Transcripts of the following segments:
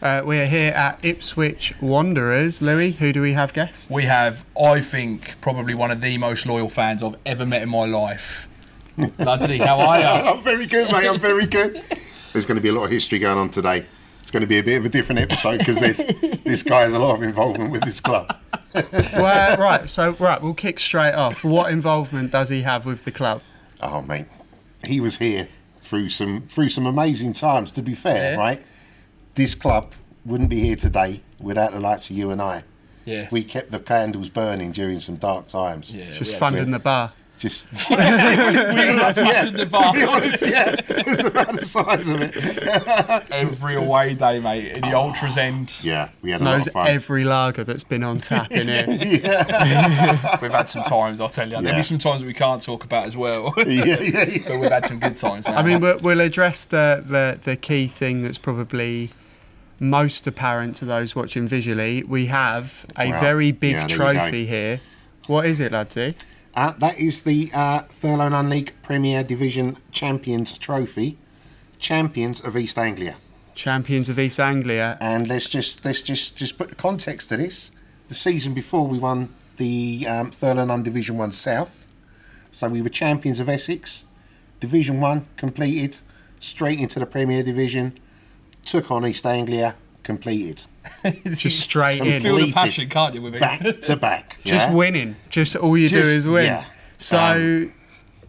Uh, we are here at Ipswich Wanderers. Louie, who do we have guest? We have, I think, probably one of the most loyal fans I've ever met in my life. Ludsey, how are you? I'm very good, mate. I'm very good. There's going to be a lot of history going on today. It's going to be a bit of a different episode because this this guy has a lot of involvement with this club. well, right, so right, we'll kick straight off. What involvement does he have with the club? Oh, mate, he was here through some through some amazing times. To be fair, Yeah. right, this club wouldn't be here today without the likes of you and I. Yeah. We kept the candles burning during some dark times. Yeah, Just we funding the bar. Just pretty much, yeah. the To be honest, yeah, it's about the size of it. every away day, mate, in the Ultras ah, end. Yeah, we had a lot of fun. every lager that's been on tap in here. We've had some times, I'll tell you. There'll Yeah. be some times we can't talk about as well. yeah, yeah, yeah. but we've had some good times, man. I mean, we'll, we'll address the, the, the key thing that's probably most apparent to those watching visually. We have a very big Yeah, there you go. trophy here. What is it, Ladsy? Uh, that is the uh, Thurlow Nunn League Premier Division Champions Trophy, Champions of East Anglia. Champions of East Anglia. And let's just let's just just put the context to this. The season before, we won the um, Thurlow Nunn Division One South, so we were champions of Essex. Division One completed, straight into the Premier Division. Took on East Anglia, completed, Just straight in. Feel the passion, can't you, with it? back to back. Just winning. Just all you Just- do is win. yeah. So, Um,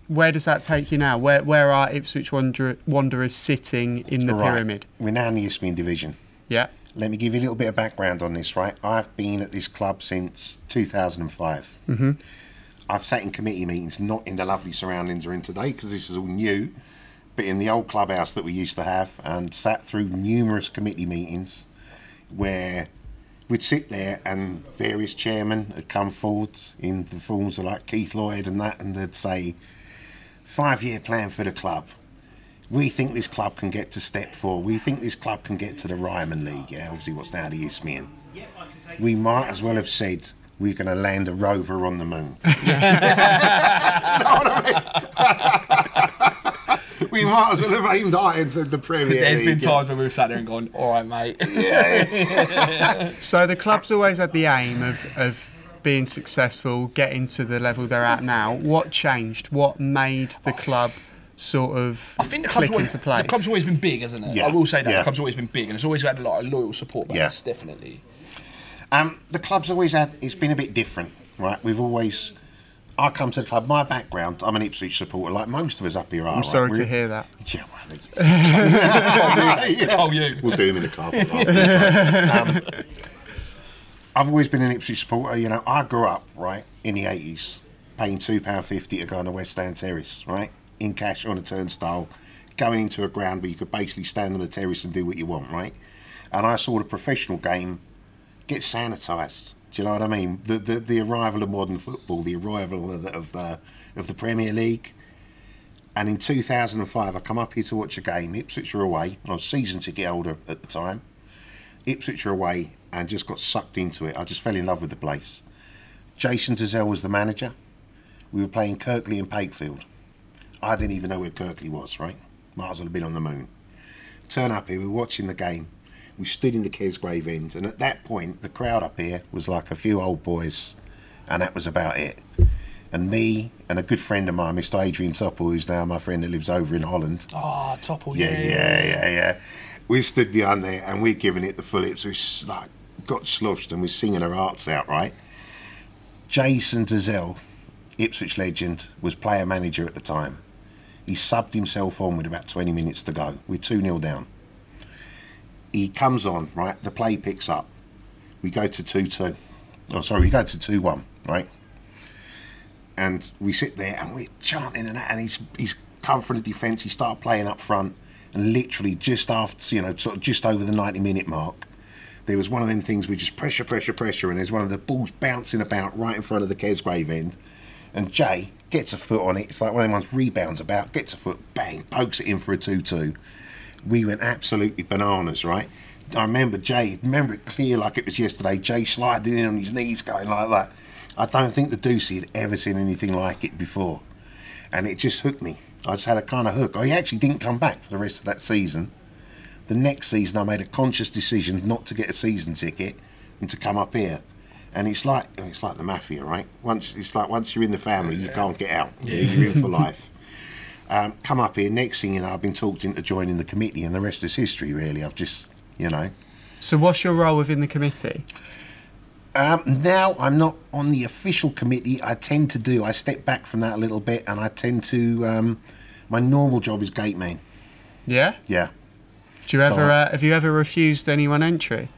where does that take you now? Where where are Ipswich Wander- Wanderers sitting in the Right. pyramid? We're now in the Isthmian Division. Yeah. Let me give you a little bit of background on this, right? I've been at this club since 2005. Mm-hmm. I've sat in committee meetings, not in the lovely surroundings we're in today, because this is all new, but in the old clubhouse that we used to have, and sat through numerous committee meetings where we'd sit there and various chairmen had come forward in the forms of like Keith Lloyd and that, and they'd say, five year plan for the club we think this club can get to step four. We think this club can get to the Ryman League, yeah, obviously what's now the Isthmian. We might as well have said we're going to land a rover on the moon. Do you know what I mean? we might as well have aimed high and said the Premier There's League. been yeah. times when we've sat there and gone, all right, mate. Yeah. So the club's always had the aim of, of being successful, getting to the level they're at now. What changed? What made the club sort of I think the club's, click always, into place? the club's always been big, hasn't it? Yeah, I will say that. yeah. The club's always been big and it's always had a lot of loyal support base, Yeah. definitely. Um, the club's always had, it's been a bit different, right? We've always, I come to the club, my background, I'm an Ipswich supporter, like most of us up here are. I'm sorry to hear that. Yeah, well, yeah. Oh, you. We'll do him in the car. park after this, right? um, I've always been an Ipswich supporter. You know, I grew up right in the eighties, paying two pound fifty to go on the West Stand Terrace, right, in cash on a turnstile, going into a ground where you could basically stand on the terrace and do what you want, right. And I saw the professional game get sanitised. Do you know what I mean? The, the the arrival of modern football, the arrival of the of the, of the Premier League. And in 2005, I come up here to watch a game. Ipswich were away. I was season ticket holder at the time. Ipswich were away and just got sucked into it. I just fell in love with the place. Jason Dozzell was the manager. We were playing Kirkley and Pakefield. I didn't even know where Kirkley was, right? Might as well have been on the moon. Turn up here, We're watching the game. We stood in the Kesgrave end, and at that point, the crowd up here was like a few old boys, and that was about it. And me and a good friend of mine, Mr. Adrian Topple, who's now my friend that lives over in Holland, Oh, Topple, yeah, yeah. yeah, yeah, yeah. We stood behind there and we're giving it the full Phillips. We like got sloshed and we're singing our hearts out, right? Jason Dozzell, Ipswich legend, was player manager at the time. He subbed himself on with about 20 minutes to go. We're 2 0 down. He comes on, right? The play picks up. We go to 2 2. Oh, sorry, we go to 2 1, right? and we sit there and we're chanting and that, and he's he's come from the defence. He started playing up front, and literally just after you know sort of just over the ninety minute mark, there was one of them things we just pressure, pressure, pressure, and there's one of the balls bouncing about right in front of the Kesgrave end, and Jay gets a foot on it. It's like one of them ones rebounds about, gets a foot, bang, pokes it in for a two-two. We went absolutely bananas, right? I remember Jay, remember it clear like it was yesterday. Jay sliding in on his knees, going like that. I don't think the Deucey had ever seen anything like it before, and it just hooked me. I just had a kind of hook. I actually didn't come back for the rest of that season. The next season, I made a conscious decision not to get a season ticket and to come up here. And it's like it's like the mafia, right? Once it's like once you're in the family, you can't get out. You're in for life. Um, come up here. Next thing you know, I've been talked into joining the committee, and the rest is history. Really, I've just you know. So, what's your role within the committee? Um, now I'm not on the official committee. I tend to do. I step back from that a little bit, and I tend to. Um, my normal job is gate man. Yeah. Yeah. Do you ever uh, have you ever refused anyone entry?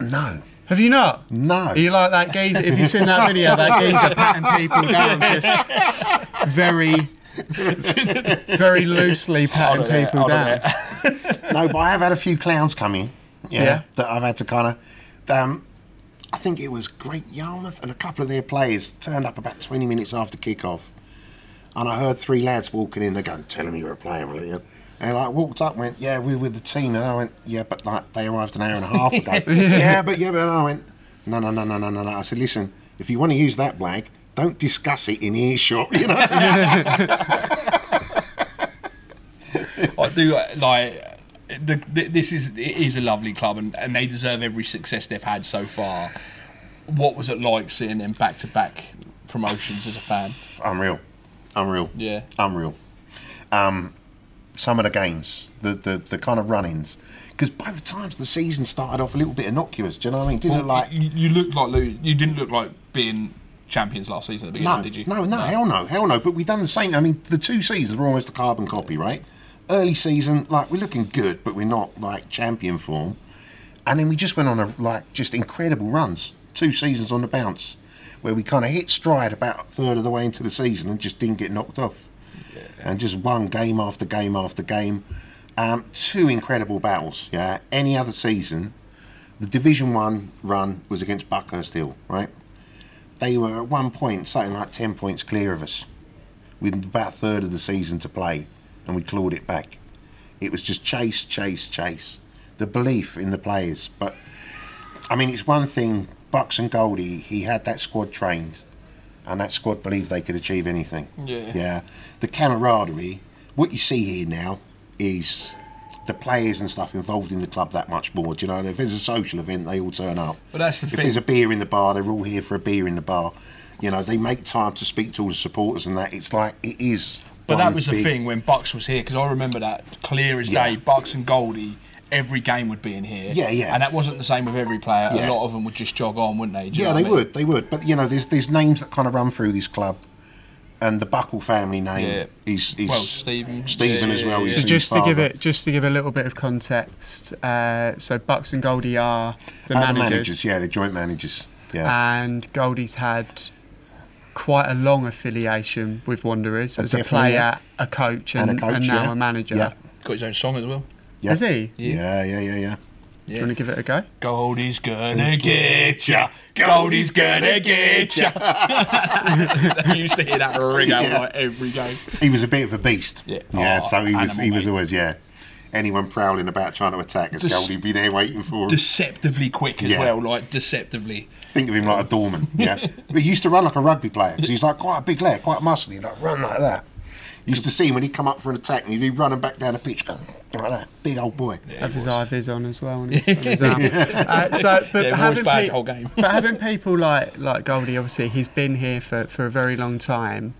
No. Have you not? No. Are you like that geezer? If you've seen that video, that geezer patting people down, just very, very loosely patting Hold on there, people hold down. no, but I have had a few clowns come in. Yeah. Yeah. That I've had to kind of. Um, I think it was Great Yarmouth and a couple of their players turned up about 20 minutes after kick-off. And I heard three lads walking in. They go, "Telling me you were a player, really." And I like walked up, went, "Yeah, we were with the team." And I went, "Yeah, but like they arrived an hour and a half ago." yeah, but yeah, but and I went, "No, no, no, no, no, no, no." I said, "Listen, if you want to use that blag, don't discuss it in earshot." You know. I do uh, like. The, this is it is a lovely club and, and they deserve every success they've had so far. What was it like seeing them back to back promotions as a fan? Unreal, unreal. Yeah. unreal. Um, some of the games, the the, the kind of run-ins, because both times the season started off a little bit innocuous. Do you know what I mean? Didn't look like you, you looked like you didn't look like being champions last season at the beginning, no, did you? no, no, hell no, hell no. But we've done the same. I mean, the two seasons were almost a carbon copy, right? Early season, like we're looking good, but we're not like champion form. And then we just went on a like just incredible runs, two seasons on the bounce, where we kind of hit stride about a third of the way into the season and just didn't get knocked off, and just won game after game after game. Um, two incredible battles. Yeah, any other season, the Division One run was against Buckhurst Hill, right? They were at one point something like ten points clear of us, with about a third of the season to play, and we clawed it back. It was just chase, chase, chase. The belief in the players, but I mean, it's one thing. Bucks and Goldie, he had that squad trained, and that squad believed they could achieve anything. Yeah. Yeah. The camaraderie. What you see here now is the players and stuff involved in the club that much more. Do you know? If there's a social event, they all turn up. But that's the if thing. there's a beer in the bar, they're all here for a beer in the bar. You know, they make time to speak to all the supporters and that. It's like it is. But that was the thing when Bucks was here because I remember that clear as Yeah. day. Bucks and Goldie, every game would be in here. Yeah, yeah. And that wasn't the same with every player. Yeah. A lot of them would just jog on, wouldn't they? Yeah, they I mean? would, they would. But you know, there's there's names that kind of run through this club, and the Buckle family name Yeah. is is Well, Stephen. Stephen Yeah, as well. yeah, yeah. So just to give it, just to give a little bit of context, uh, so Bucks and Goldie are the Uh, managers, the managers, yeah, the joint managers. Yeah, and Goldie's had quite a long affiliation with Wanderers as a player, yeah. a coach, and, And a coach, now yeah. a manager. Yeah. Got his own song as well. yeah. Has he? Yeah, yeah, yeah, yeah. Do you want to give it a go? Goldie's gonna get ya. Goldie's gonna get ya. I used to hear that ring out Yeah. like every game. He was a bit of a beast. Yeah. yeah. Oh, so he was, animal, he was always, yeah. Anyone prowling about trying to attack us, Just- Goldie'd be there waiting for him. Deceptively quick as Yeah. well, like deceptively. Think of him like a doorman. Yeah, he used to run like a rugby player because he's like quite a big lad, quite muscly, like run like that. Used to see him when he'd come up for an attack and he'd be running back down the pitch, going like that. Big old boy. Have his IVs on as well. On his, his arm. Uh, so, but Yeah, having bad pe- whole game. but having people like like Goldie, obviously, he's been here for, for a very long time.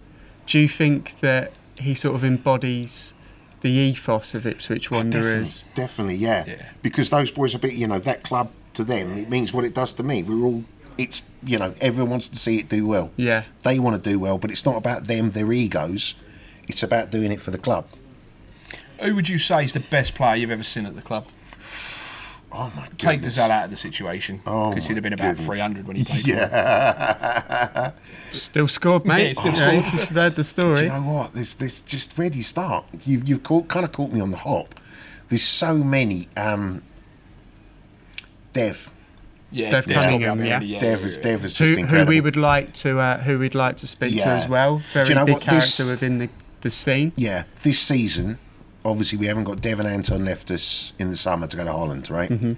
Do you think that he sort of embodies the ethos of Ipswich Wanderers? Definitely, definitely, yeah. Yeah. Because those boys are a bit, you know, that club to them, it means what it does to me. We're all, it's, you know, everyone wants to see it do well. Yeah. They want to do well, but it's not about them, their egos. It's about doing it for the club. Who would you say is the best player you've ever seen at the club? Oh my god. Take Dozzell out of the situation Oh because he'd have been about goodness. 300 when he played. Yeah. Still scored, mate. Yeah, still Yeah, scored. You've heard the Do story. you know what? There's, there's just where do you start? You've, you've caught, kind of caught me on the hop. There's so many. Um, Dev, Yeah, Dev Dev's Cunningham, me yeah. up there, Dev is Dev is just Who, who we would like to uh, who we'd like to speak to as well. Very you know big what, this- character within the, the scene. Yeah, this season, obviously we haven't got Devon Anton left us in the summer to go to Holland, right? Mm-hmm.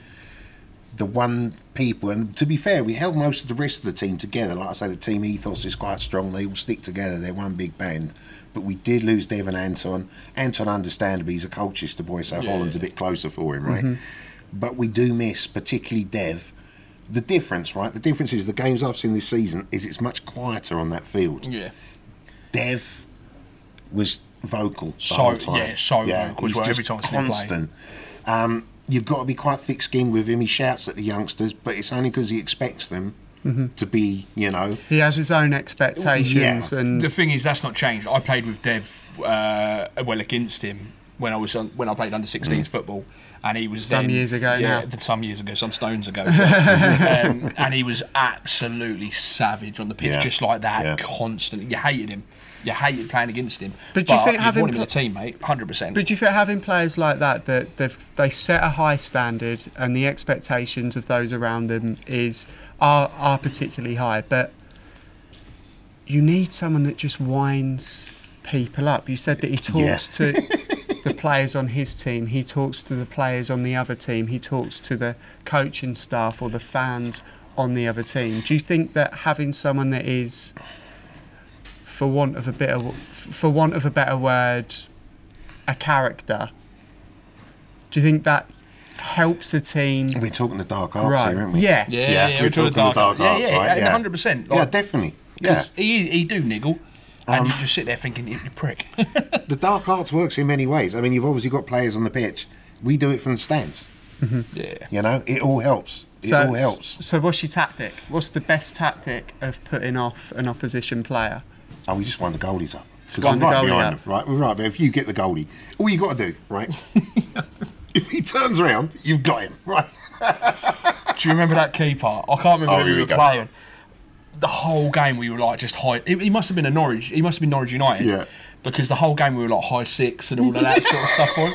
the one people, and to be fair, we held most of the rest of the team together. Like I say, the team ethos is quite strong. They all stick together. They're one big band. But we did lose Devon Anton. Anton, understandably, he's a Colchester boy, so Yeah. Holland's a bit closer for him, right? Mm-hmm. But we do miss, particularly Dev. The difference, right? The difference is the games I've seen this season is it's much quieter on that field. Yeah. Dev was vocal the So- whole time. yeah, so vocal as he's well, just every time I see constant. Um, you've got to be quite thick-skinned with him. He shouts at the youngsters, but it's only because he expects them Mm-hmm. to be, you know, He has his own expectations, Yeah. and The thing is, that's not changed. I played with Dev, uh, well against him when I was on, when I played under 16s football, and he was Some then- years ago yeah, now. some years ago, some stones ago, as um, and he was absolutely savage on the pitch, Yeah. just like that, Yeah. constantly. You hated him. You hated playing against him. But do you think you having want him in pl- a team, mate? Hundred percent. But do you think having players like that that they've they set a high standard and the expectations of those around them is are are particularly high, but you need someone that just winds people up. You said that he talks to the players on his team, he talks to the players on the other team, he talks to the coaching staff or the fans on the other team. Do you think that having someone that is for want of a bit of for want of a better word a character. Do you think that helps the team? we're talking the dark arts Right. here, aren't we? Yeah. yeah, yeah, we're we're talking talking the dark yeah, arts, yeah, right? yeah, hundred percent. yeah, definitely. Yeah, He he do niggle, and um, you just sit there thinking, you prick. the dark arts works in many ways. I mean, you've obviously got players on the pitch. We do it from the stands. Mm-hmm. yeah. You know, it all helps. It So, all helps. so what's your tactic? What's the best tactic of putting off an opposition player? Oh, we just wind the goalies up. Because Wind I'm the right behind up. them, right? We're right, but if you get the goalie, all you got to do, right? if he turns around, you've got him, right? Do you remember that keeper? I can't remember Oh, who we we were go. playing. The whole game we were like just high. He, must have been a Norwich. He must have been Norwich United. Yeah. Because the whole game we were like high six and all of that sort of stuff on.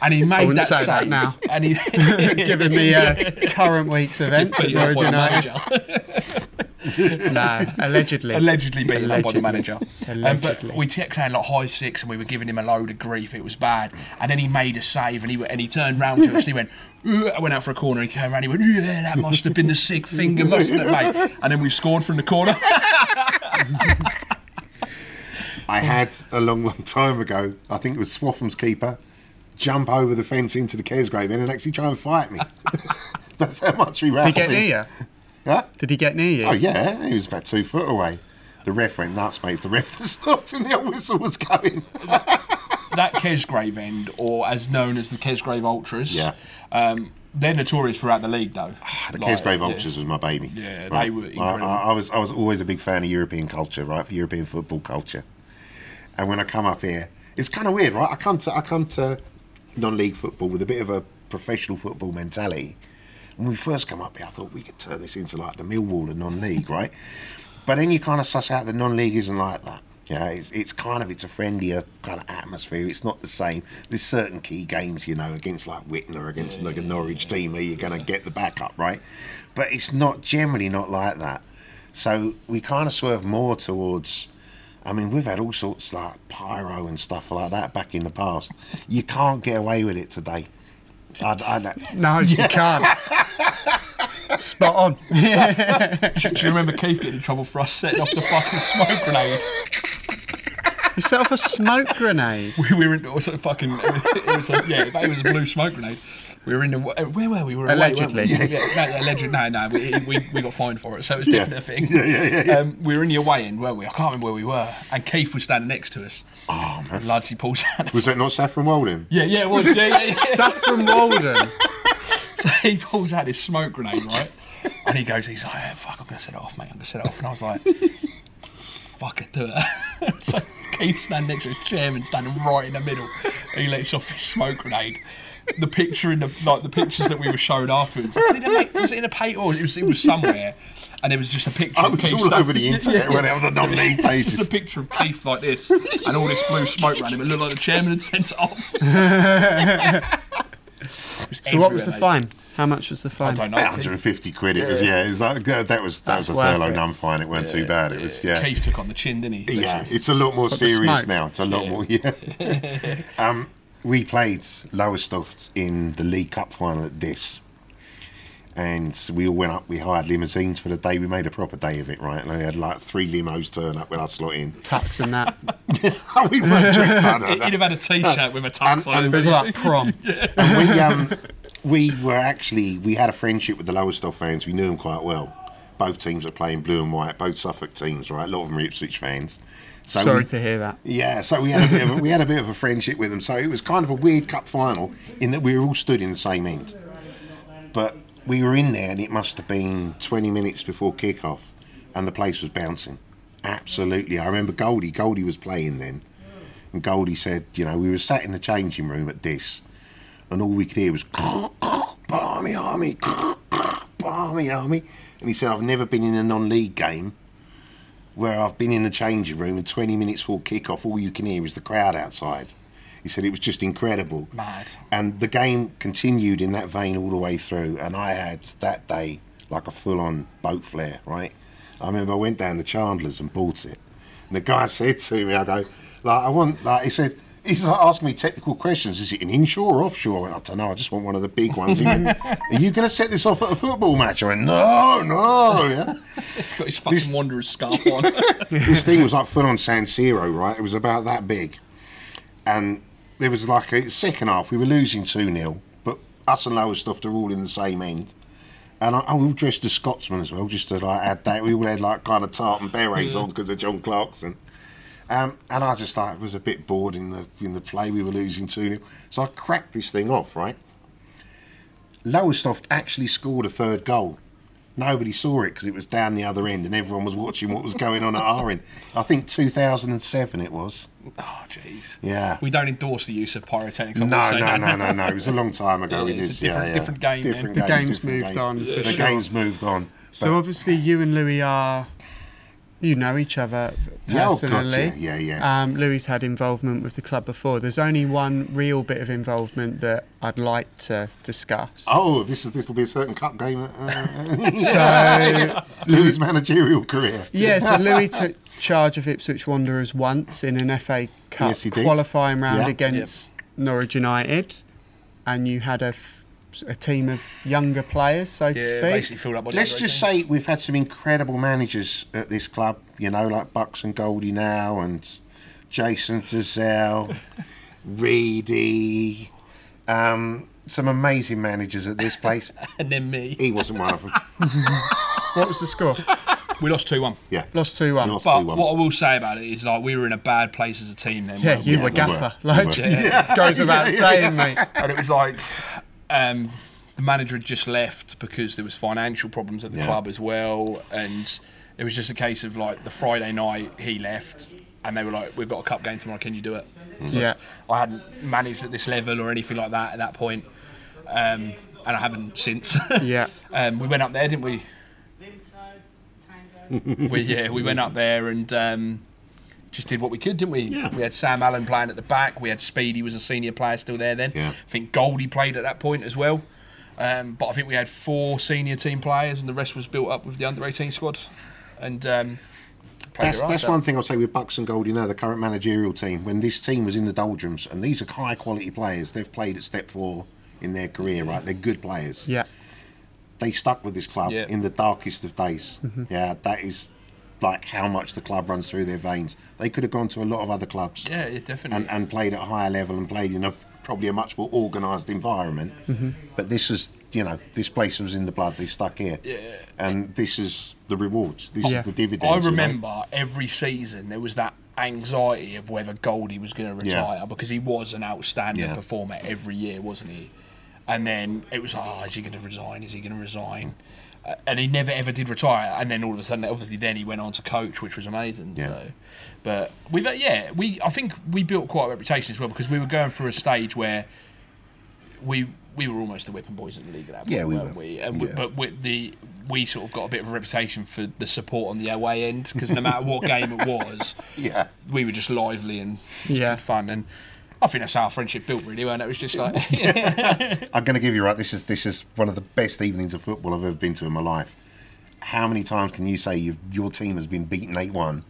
And he made that say that now. And he Given the uh, current week's events at Norwich United. manager. No, allegedly. allegedly beaten up by the Allegedly. manager. Um, but Allegedly. we kept saying like high six, and we were giving him a load of grief. It was bad. And then he made a save, and he and he turned round to us, and he went. I went out for a corner. He came around. He went, "Yeah, that must have been the sick finger, mustn't it, mate?" And then we scored from the corner. I had a long, long time ago, I think it was Swaffham's keeper, jump over the fence into the Kesgrave end and actually try and fight me. That's how much we Did he get near you? Huh? Did he get near you? Oh, yeah, he was about two foot away. The ref went nuts, mate. The ref stopped and the old whistle was going. that Kesgrave end, or as known as the Kesgrave Ultras, Yeah. um, they're notorious throughout the league, though. The Like, Kesgrave yeah. Ultras was my baby. Yeah, they were I, incredible. I, I was I was always a big fan of European culture, right? For European football culture. And when I come up here, it's kind of weird, right? I come to I come to non-league football with a bit of a professional football mentality. When we first come up here, I thought we could turn this into like the Millwall of non-league, right? But then you kind of suss out that non-league isn't like that. Yeah, it's, it's kind of it's a friendlier kind of atmosphere. It's not the same. There's certain key games, you know, against like Whitton, against like a Norwich team, where you're going to get the backup, right? But it's not generally not like that. So we kind of swerve more towards. I mean, we've had all sorts like pyro and stuff like that back in the past. You can't get away with it today. I, I, No, you can't. Spot on. Do, do you remember Keith getting in trouble for us setting off the fucking smoke grenade? You set off a smoke grenade. We were in it was a fucking it was a, yeah it was a blue smoke grenade. We were in the where were we? We were away, weren't we? Allegedly. Yeah, no, allegedly. No, no, we, we, we got fined for it, so it was Yeah. definitely a thing. Yeah, yeah, yeah, yeah. Um, we were in the away end, weren't we? I can't remember where we were, and Keith was standing next to us. oh man, And Ladsy pulls out. was that not Saffron Walden? Yeah, yeah, it was. Yeah, yeah, yeah. Saffron Walden. So he pulls out his smoke grenade, right? And he goes, he's like, oh, fuck, I'm going to set it off, mate. I'm going to set it off. And I was like, fuck it, do it. so Keith standing next to his chairman, standing right in the middle. He lets off his smoke grenade. The picture in the like the pictures that we were shown afterwards. It was it in a paper or it was it was somewhere? And it was just a picture. I of was Keith all stand- over the internet when I was on non-league Just a picture of Keith like this, and all this blue smoke around him. It looked like the chairman had sent it off. So what was the fine? How much was the fine? I don't know. About 150 quid. It was yeah. It was like, that that was that That's was a worth Thurlow it. Nunn fine. It weren't too bad. It was yeah. Keith took on the chin, didn't he? Yeah, it's a lot more the serious now. It's a lot Yeah. more. Yeah. um, we played Lowestoft in the League Cup final at this, And we all went up. We hired limousines for the day. We made a proper day of it, right? And we had like three limos turn up with us slot in. Tux and that. we weren't dressed like that. He'd have had a t-shirt with a tux And- on and It was it. like prom. And we um we were actually we had a friendship with the Lowestoft fans. We knew them quite well. Both teams are playing blue and white. Both Suffolk teams, right? A lot of them are Ipswich fans. So Sorry we- to hear that. Yeah, so we had a bit of a, we had a bit of a friendship with them. So it was kind of a weird cup final in that we were all stood in the same end. But we were in there, and it must have been 20 minutes before kick-off, and the place was bouncing. Absolutely, I remember Goldie. Goldie was playing then, and Goldie said, you know, we were sat in the changing room at this, and all we could hear was "Barmy Army, Barmy Army," and he said, "I've never been in a non-league game." Where I've been in the changing room and 20 minutes before kick-off, all you can hear is the crowd outside. He said it was just incredible. Mad. And the game continued in that vein all the way through. And I had that day like a full-on boat flare, right? I remember I went down to Chandler's and bought it. And the guy said to me, I go, like, I want, like, he said, he's like asking me technical questions. Is it an inshore or offshore? I went, I don't know. I just want one of the big ones. He went, Are you going to set this off at a football match? I went, No, no. Yeah. He's got his fucking Wanderers scarf on. this thing was like full on San Siro, right? It was about that big. And there was like a second half, we were losing 2 0, but us and Lowestoft are all in the same end. And I, I we all dressed as Scotsmen as well, just to like add that. We all had like kind of tartan berets on because of John Clarkson. Um, and I just like was a bit bored in the in the play. We were losing 2 0. So I cracked this thing off, right? Lowestoft actually scored a third goal. Nobody saw it because it was down the other end and everyone was watching what was going on at our end. I think 2007 it was. oh, jeez. Yeah. We don't endorse the use of pyrotechnics. I will No, say no, no, no, no. It was a long time ago. Yeah, it it's is. a different- yeah, yeah. different game, man. Different The game's different moved game. on, for The sure. game's moved on. So obviously you and Louie are, you know each other Yeah, oh, personally. gotcha. Yeah, yeah. Um, Louie had involvement with the club before. There's only one real bit of involvement that I'd like to discuss. Oh, this is this will be a certain cup game. Uh, So Louie's managerial career. yeah, so Louie took charge of Ipswich Wanderers once in an FA Cup Yes, qualifying round Yeah. against Norwich United, and you had a, f- a team of younger players, so to speak. basically filled up. by Let's just say we've had some incredible managers at this club. You know, like Bucks and Goldie now, and Jason Dozzell, Reedy. Um, some amazing managers at this place. and then me. He wasn't one of them. What was the score? We lost two one. Yeah. Lost 2 1. Lost But 2-1. what I will say about it is like we were in a bad place as a team then. Yeah, you we? were we gaffer. were. Like, We were. Yeah. goes without saying, mate. and it was like um, the manager had just left because there was financial problems at the Yeah. club as well, and it was just a case of like the Friday night he left, and they were like, "We've got a cup game tomorrow. Can you do it?" So Yeah. I hadn't managed at this level or anything like that at that point, um, and I haven't since. Yeah. um, we went up there, didn't we? we yeah, we went up there and. Um, just did what we could, didn't we? Yeah. We had Sam Allen playing at the back. We had Speedy was a senior player still there then. Yeah. I think Goldie played at that point as well. Um, but I think we had four senior team players, and the rest was built up with the under 18 squad. And um, That's right, that's one thing I'll say with Bucks and Goldie now, the current managerial team. When this team was in the doldrums, and these are high quality players, they've played at step four in their career, right? They're good players. Yeah. They stuck with this club Yeah. in the darkest of days. Mm-hmm. Yeah, that is like how much the club runs through their veins. They could have gone to a lot of other clubs Yeah, yeah, definitely. and, and played at a higher level and played in a probably a much more organised environment. Mm-hmm. But this was, you know, this place was in the blood. They stuck here, Yeah. and this is the rewards. This Yeah. is the dividends. I you know? remember every season there was that anxiety of whether Goldie was going to Yeah. retire because he was an outstanding Yeah. performer every year, wasn't he? And then it was, oh, is he going to resign? Is he going to resign? Uh, and he never ever did retire. And then all of a sudden, obviously, then he went on to coach, which was amazing. Yeah. So, but we've uh, yeah, we I think we built quite a reputation as well because we were going through a stage where we we were almost the whipping boys in the league at that point, Yeah, we weren't were. we? And we, Yeah. but with the we sort of got a bit of a reputation for the support on the away end because no matter what game it was, Yeah. we were just lively and Yeah. good fun. And I think that's how our friendship built, really. And it it was just like, I'm going to give you right. This is this is one of the best evenings of football I've ever been to in my life. How many times can you say you've, your team has been beaten eight one,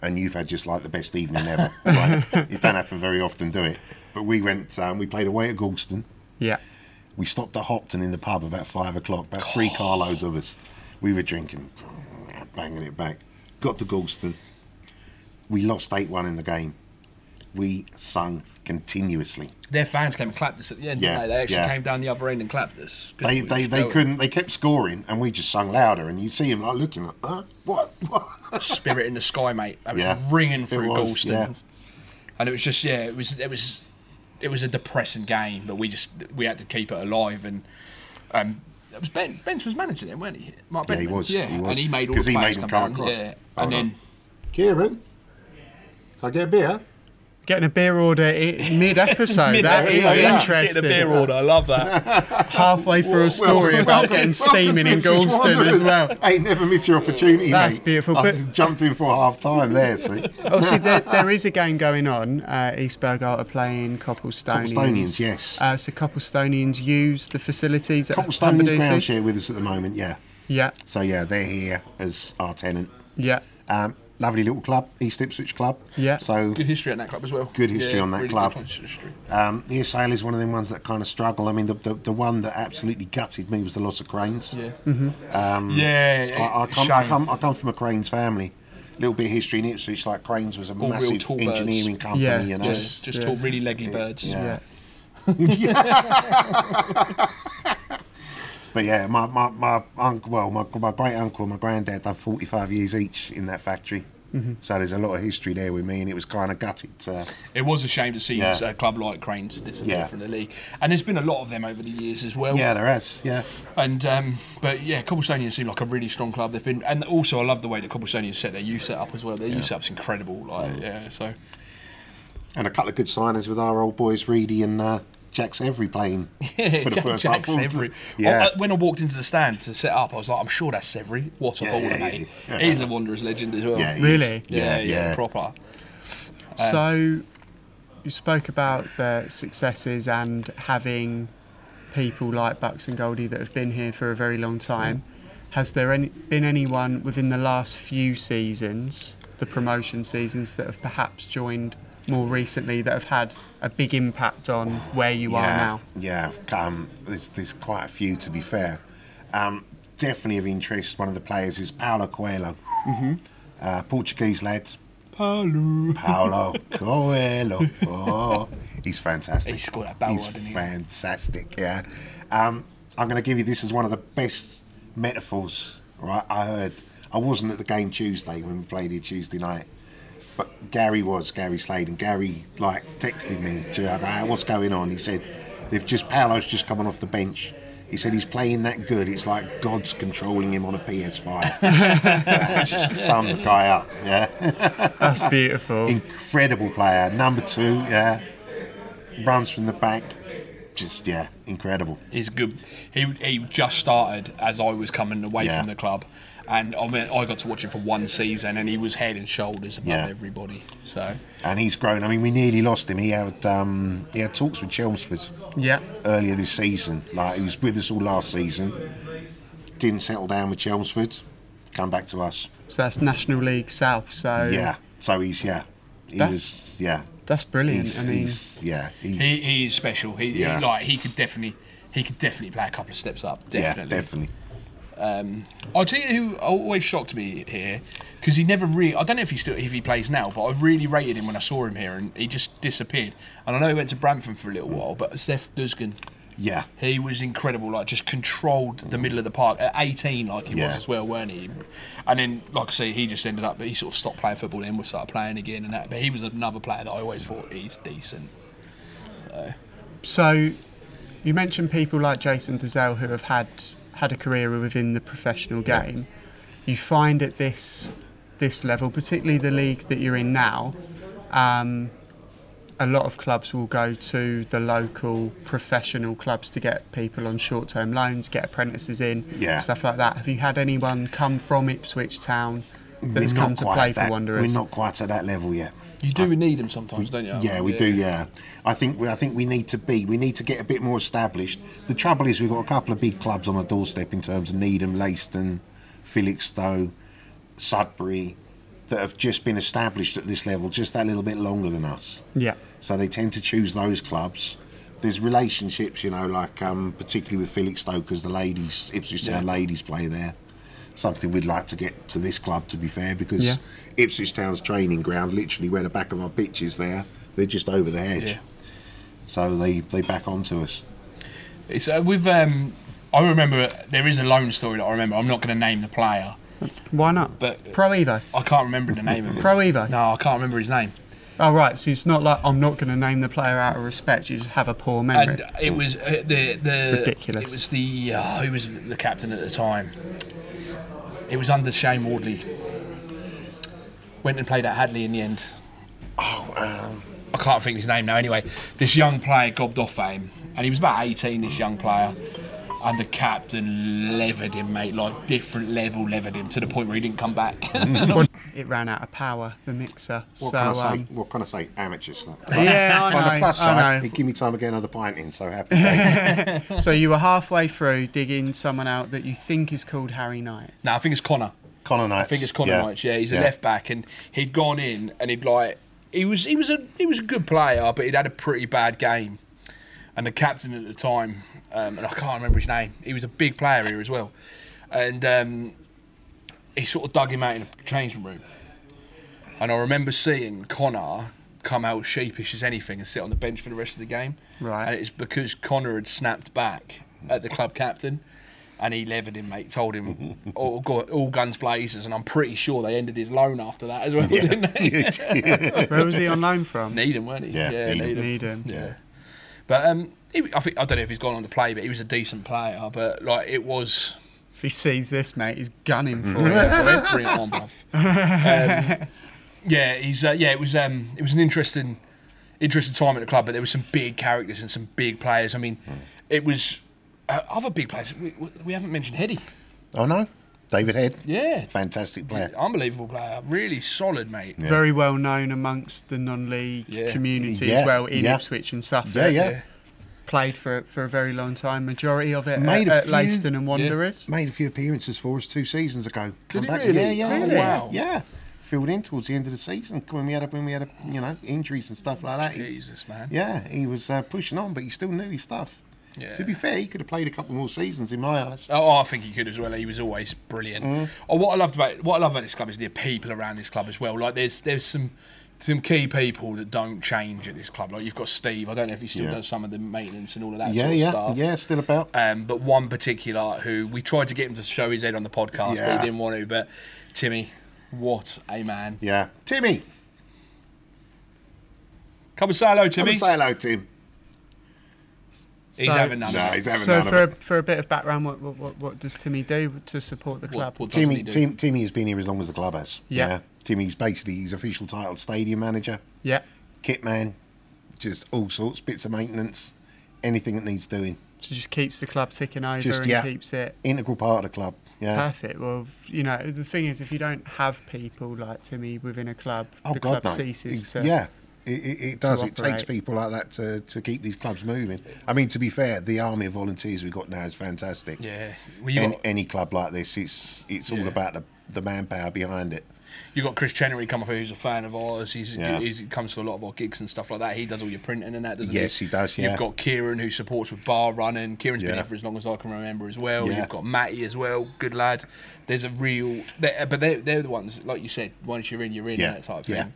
and you've had just like the best evening ever? Right? it don't happen very often, do it? But we went. Um, we played away at Gorleston, Yeah. We stopped at Hopton in the pub about five o'clock, about three carloads of us. We were drinking, banging it back. Got to Gorleston. We lost 8 1 in the game. We sung continuously. Their fans came and clapped us at the end. Yeah, they? they actually yeah. came down the other end and clapped us. They, they, they going. couldn't, they kept scoring and we just sung louder. And you see them like looking like, huh? What? What? Spirit in the sky, mate. It was Yeah, ringing through was, Gorleston, yeah. and it was just yeah, it was it was it was a depressing game, but we just we had to keep it alive. And um, it was Ben Benz was managing it, weren't he? Mark Yeah, he was, Yeah, he was. and he made all the he players made come come across. Yeah, Hold and on. then Kieran, can I get a beer? Getting a beer order mid-episode. that is yeah, yeah. interesting. Getting a beer order, I love that. Halfway through a story Well, about getting welcome steaming to in Ipswich Gorleston as well. Hey, never miss your opportunity, That's mate. beautiful, I but- just jumped in for half time there, see. Obviously, there, there is a game going on. Uh, East Bergholt are playing Coplestonians. Coplestonians, yes. Uh, so Coplestonians use the facilities at Coplestonians Humberdew. ground share with us at the moment, yeah. Yeah, So, yeah, they're here as our tenant. yeah. Um, lovely little club, East Ipswich Club. Yeah. So, Good history at that club as well. Good history on that really club. Um, the Sale is one of them ones that kind of struggle. I mean, the, the, the one that absolutely gutted me was the loss of Cranes. Yeah. Um, yeah. I, I, come, I, come, I come from a Cranes family. A little bit of history in Ipswich, like Cranes was a real massive tall birds. engineering company, Yeah, you know. Just, just Yeah. tall, really leggy birds. Yeah. Yeah. But yeah, my, my, my uncle, well, my, my great uncle and my granddad done 45 years each in that factory. Mm-hmm. So there's a lot of history there with me, and it was kind of gutted. To, It was a shame to see Yeah. a club like Cranes disappear Yeah. from the league, and there's been a lot of them over the years as well. yeah, there has. Yeah, And um, but yeah, Coplestonians seem like a really strong club. They've been, and also I love the way that Coplestonians set their youth setup as well. Their youth setup's incredible. Like yeah, so and a couple of good signings with our old boys, Reedy and uh, Jack's Every plane for the first Jack's time. Every. Yeah. I- when I walked into the stand to set up, I was like, I'm sure that's Severy. What a Yeah, baller, yeah, mate. yeah. He's a Wanderers legend as well. Yeah, Really? is. yeah, Yeah, yeah. proper. Um, so, you spoke about the successes and having people like Bucks and Goldie that have been here for a very long time. Mm. Has there any, been anyone within the last few seasons, the promotion seasons, that have perhaps joined more recently that have had a big impact on where you are now? Yeah, um, there's, there's quite a few to be fair. Um, definitely of interest, one of the players is Paulo Coelho. Mm-hmm. Uh, Portuguese lad. Paulo. Paulo Coelho. Oh, he's fantastic. He scored that barrel, He's didn't he? fantastic, yeah. Um, I'm going to give you this as one of the best metaphors, right? I heard, I wasn't at the game Tuesday when we played here Tuesday night. But Gary was Gary Slade, and Gary like texted me. To, go, "Hey, what's going on? He said they've just Paolo's just coming off the bench. He said he's playing that good. It's like God's controlling him on a PS5. just sum the guy up. Yeah, That's beautiful. incredible player. Number two. Yeah, runs from the back. Just yeah, incredible. He's good. He he just started as I was coming away Yeah. from the club, and I mean I got to watch him for one season, and he was head and shoulders above Yeah. everybody. So And he's grown. I mean, we nearly lost him. He had um, he had talks with Chelmsford. Yeah. earlier this season. Like he was with us all last season. Didn't settle down with Chelmsford. Come back to us. So that's National League South. So Yeah. So he's yeah. He That's- was yeah. that's brilliant. He's, I mean, he's yeah. He's, he, he is special. He, Yeah. he like he could definitely he could definitely play a couple of steps up. Definitely. yeah, definitely. Um, I'll tell you who always shocked me here because he never really. I don't know if he still if he plays now, but I really rated him when I saw him here, and he just disappeared. And I know he went to Brampton for a little while, but Steph Duskin, Yeah. he was incredible. Like just controlled the middle of the park at 18, like he Yeah. was as well, weren't he? And then, like I say, he just ended up. But He sort of stopped playing football, then we started playing again, and that. But he was another player that I always thought he's decent. So, you mentioned people like Jason Dozzell who have had had a career within the professional game. You find at this this level, particularly the league that you're in now, um, a lot of clubs will go to the local professional clubs to get people on short-term loans, get apprentices in, Yeah. stuff like that. Have you had anyone come from Ipswich Town that's We're come not to quite play at for that- Wanderers? We're not quite at that level yet. You do need him sometimes, don't you? Yeah, we do. Yeah, I think we, I think we need to be. We need to get a bit more established. The trouble is, we've got a couple of big clubs on the doorstep in terms of Needham, Leiston, Felixstowe, Sudbury, that have just been established at this level just that little bit longer than us. Yeah. So they tend to choose those clubs. there's relationships, you know, like um, particularly with Felixstowe because the ladies, Ipswich Town ladies play there. Something we'd like to get to this club, to be fair, because Yeah. Ipswich Town's training ground, literally where the back of our pitch is there, they're just over the hedge. Yeah. So they, they back onto us. It's uh, with um, I remember there is a loan story that I remember. I'm not going to name the player, Why not? but Pro Evo. I can't remember the name of it. Pro Evo. No, I can't remember his name. Oh right, so it's not like I'm not going to name the player out of respect. You just have a poor memory. And it was uh, the the Ridiculous. It was the uh, who was the captain at the time. It was under Shane Wardley. Went and played at Hadleigh in the end. Oh, um, I can't think of his name now. Anyway, this young player gobbed off at him, and he was about 18. This young player, and the captain levered him, mate, like different level levered him to the point where he didn't come back. it ran out of power, the mixer. what so can I say? um, what can I say? Amateur stuff. yeah, I know. On the plus side, know. give me time to get another pint in, so happy. days. So you were halfway through digging someone out that you think is called Harry Knight. no, I think it's Connor. Connor Knights. I think it's Connor yeah. Knights. Yeah, he's a Yeah. left back, and he'd gone in and he'd like he was he was a he was a good player, but he'd had a pretty bad game. And the captain at the time, um, and I can't remember his name. He was a big player here as well, and um, he sort of dug him out in a changing room. And I remember seeing Connor come out sheepish as anything and sit on the bench for the rest of the game. Right. And it's because Connor had snapped back at the club captain. And he levered him, mate. Told him all, go- all guns blazers, and I'm pretty sure they ended his loan after that as well, didn't they? Where was he on loan from? Needham, weren't he? Yeah, Needham. Needham. Needham. Yeah. But um, he, I think I don't know if he's gone on to play, but he was a decent player. But like it was If he sees this, mate, he's gunning for it. brilliant one, bruv. Um, yeah, he's uh, yeah. It was um, it was an interesting, interesting time at the club, but there were some big characters and some big players. I mean, it was uh, other big players. We, we haven't mentioned Heady. Oh no, David Head. Yeah, Fantastic player. unbelievable player. Really solid, mate. Very well known amongst the non-league Yeah. community Yeah, as well in yeah. Ipswich and Suffolk. Yeah, yeah. Yeah. Played for for a very long time. Majority of it Made at, a at few- Leiston and Wanderers. Made a few appearances for us two seasons ago. Come he back. really? Yeah, yeah, Really? Wow. Yeah. Filled in towards the end of the season when we had a, when we had a, you know injuries and stuff like that. Jesus, man. yeah, he was uh, pushing on, but he still knew his stuff. Yeah. To be fair, he could have played a couple more seasons in my eyes. Oh, I think he could as well. He was always brilliant. Oh, what I loved about what I love about this club is the people around this club as well. Like there's there's some some key people that don't change at this club. Like you've got Steve. I don't know if he still Yeah. does some of the maintenance and all of that Yeah, sort of yeah, stuff. yeah. Still about. Um, but one particular who we tried to get him to show his head on the podcast, but he didn't want to. But Timmy, what a man! Yeah, Timmy. Come and say hello, Come Timmy. and say hello, Tim. He's So- having none. No, he's having So none for a, of it. for a bit of background, what, what- what what does Timmy do to support the club? What, what doesn't Timmy, he do? Tim, Timmy has been here as long as the club has. Yeah. Timmy's basically his official title, stadium manager, Yeah, kit man, just all sorts, bits of maintenance, anything that needs doing. so just keeps the club ticking over Just and yeah, keeps it integral part of the club. Yeah. perfect. Well, you know the thing is, if you don't have people like Timmy within a club, Oh the God, club no. ceases It's- to. yeah, it, it, it does. It takes people like that to, to keep these clubs moving. I mean, to be fair, the army of volunteers we've got now is fantastic. Yeah, well, you Any, got any club like this, it's it's all about the, the manpower behind it. You got Chris Chenery come up here, who's a fan of ours. He's, Yeah. he's he comes to a lot of our gigs and stuff like that. He does all your printing and that, doesn't Yes, he? Yes, he does, yeah. You've got Kieran who supports with bar running. Kieran's been here for as long as I can remember as well. Yeah. You've got Matty as well, good lad. There's a real, they're, but they're, they're the ones like you said. Once you're in, you're in. Yeah, That type of yeah. thing.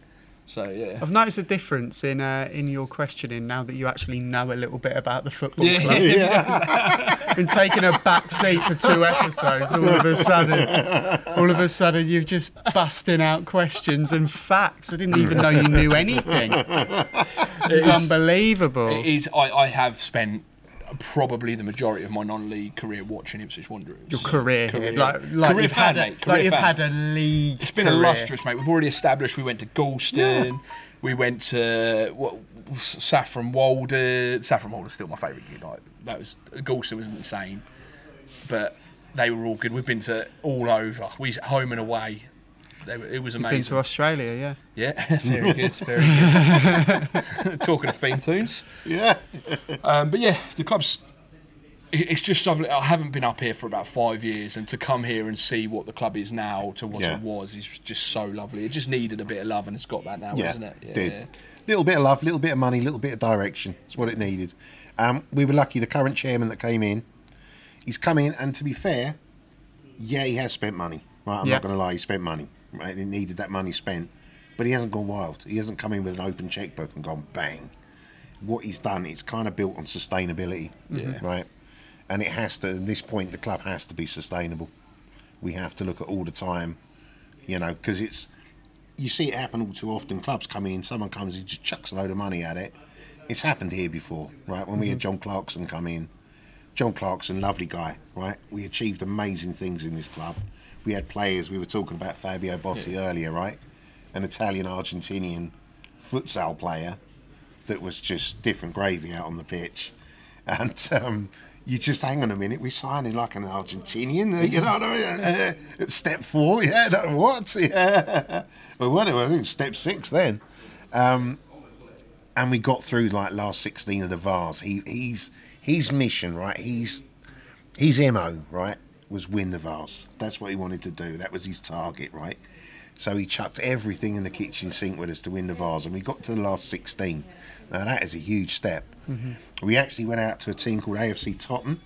So yeah. I've noticed a difference in uh, in your questioning now that you actually know a little bit about the football Yeah. club. Been taking a back seat for two episodes. All of a sudden, all of a sudden, you're just busting out questions and facts. I didn't even know you knew anything. It's unbelievable. It is. I, I have spent probably the majority of my non-league career watching Ipswich Wanderers. Your career, Career. like like Career you've fan, had a. Career like you've fan. had a league. It's been career. illustrious, mate. We've already established we went to Gorleston. We went to what Saffron Walden. Saffron Walden's still my favourite gig. Like that was Gorleston was insane, but they were all good. We've been to all over. We home and away. They were, it was Been amazing. to Australia, yeah. yeah, very good, very good. Talking of theme tunes, Yeah. um, but yeah, the club's it's just something. I haven't been up here for about five years, and to come here and see what the club is now to what Yeah. it was is just so lovely. It just needed a bit of love, and it's got that now, Yeah, isn't it? Yeah. did. Little bit of love, little bit of money, little bit of direction. It's what it needed. Um, we were lucky. The current chairman that came in, he's come in, and to be fair, yeah, he has spent money. Right, I'm Yeah. not going to lie, he spent money. Right, he needed that money spent, but he hasn't gone wild. He hasn't come in with an open checkbook and gone bang. What he's done, it's kind of built on sustainability, Yeah. right? And it has to. At this point, the club has to be sustainable. We have to look at all the time, you know, because it's you see it happen all too often. Clubs come in, someone comes in, just chucks a load of money at it. It's happened here before, right? When we had mm-hmm. John Clarkson come in, John Clarkson, lovely guy, right? We achieved amazing things in this club. We had players. We were talking about Fabio Botti earlier, right? An Italian Argentinian futsal player that was just different gravy out on the pitch. And um, you just hang on a minute, we're signing like an Argentinian, uh, you know what I mean? Uh, step four, yeah, no, what? Yeah. Well, whatever, I think step six then. Um, and we got through like last 16 of the Vase. He, he's his mission, right? He's his mo, right, was win the Vase. That's what he wanted to do. That was his target, right? So he chucked everything in the kitchen sink with us to win the Vase, and we got to the last 16. Now that is a huge step. We actually went out to a team called AFC Totton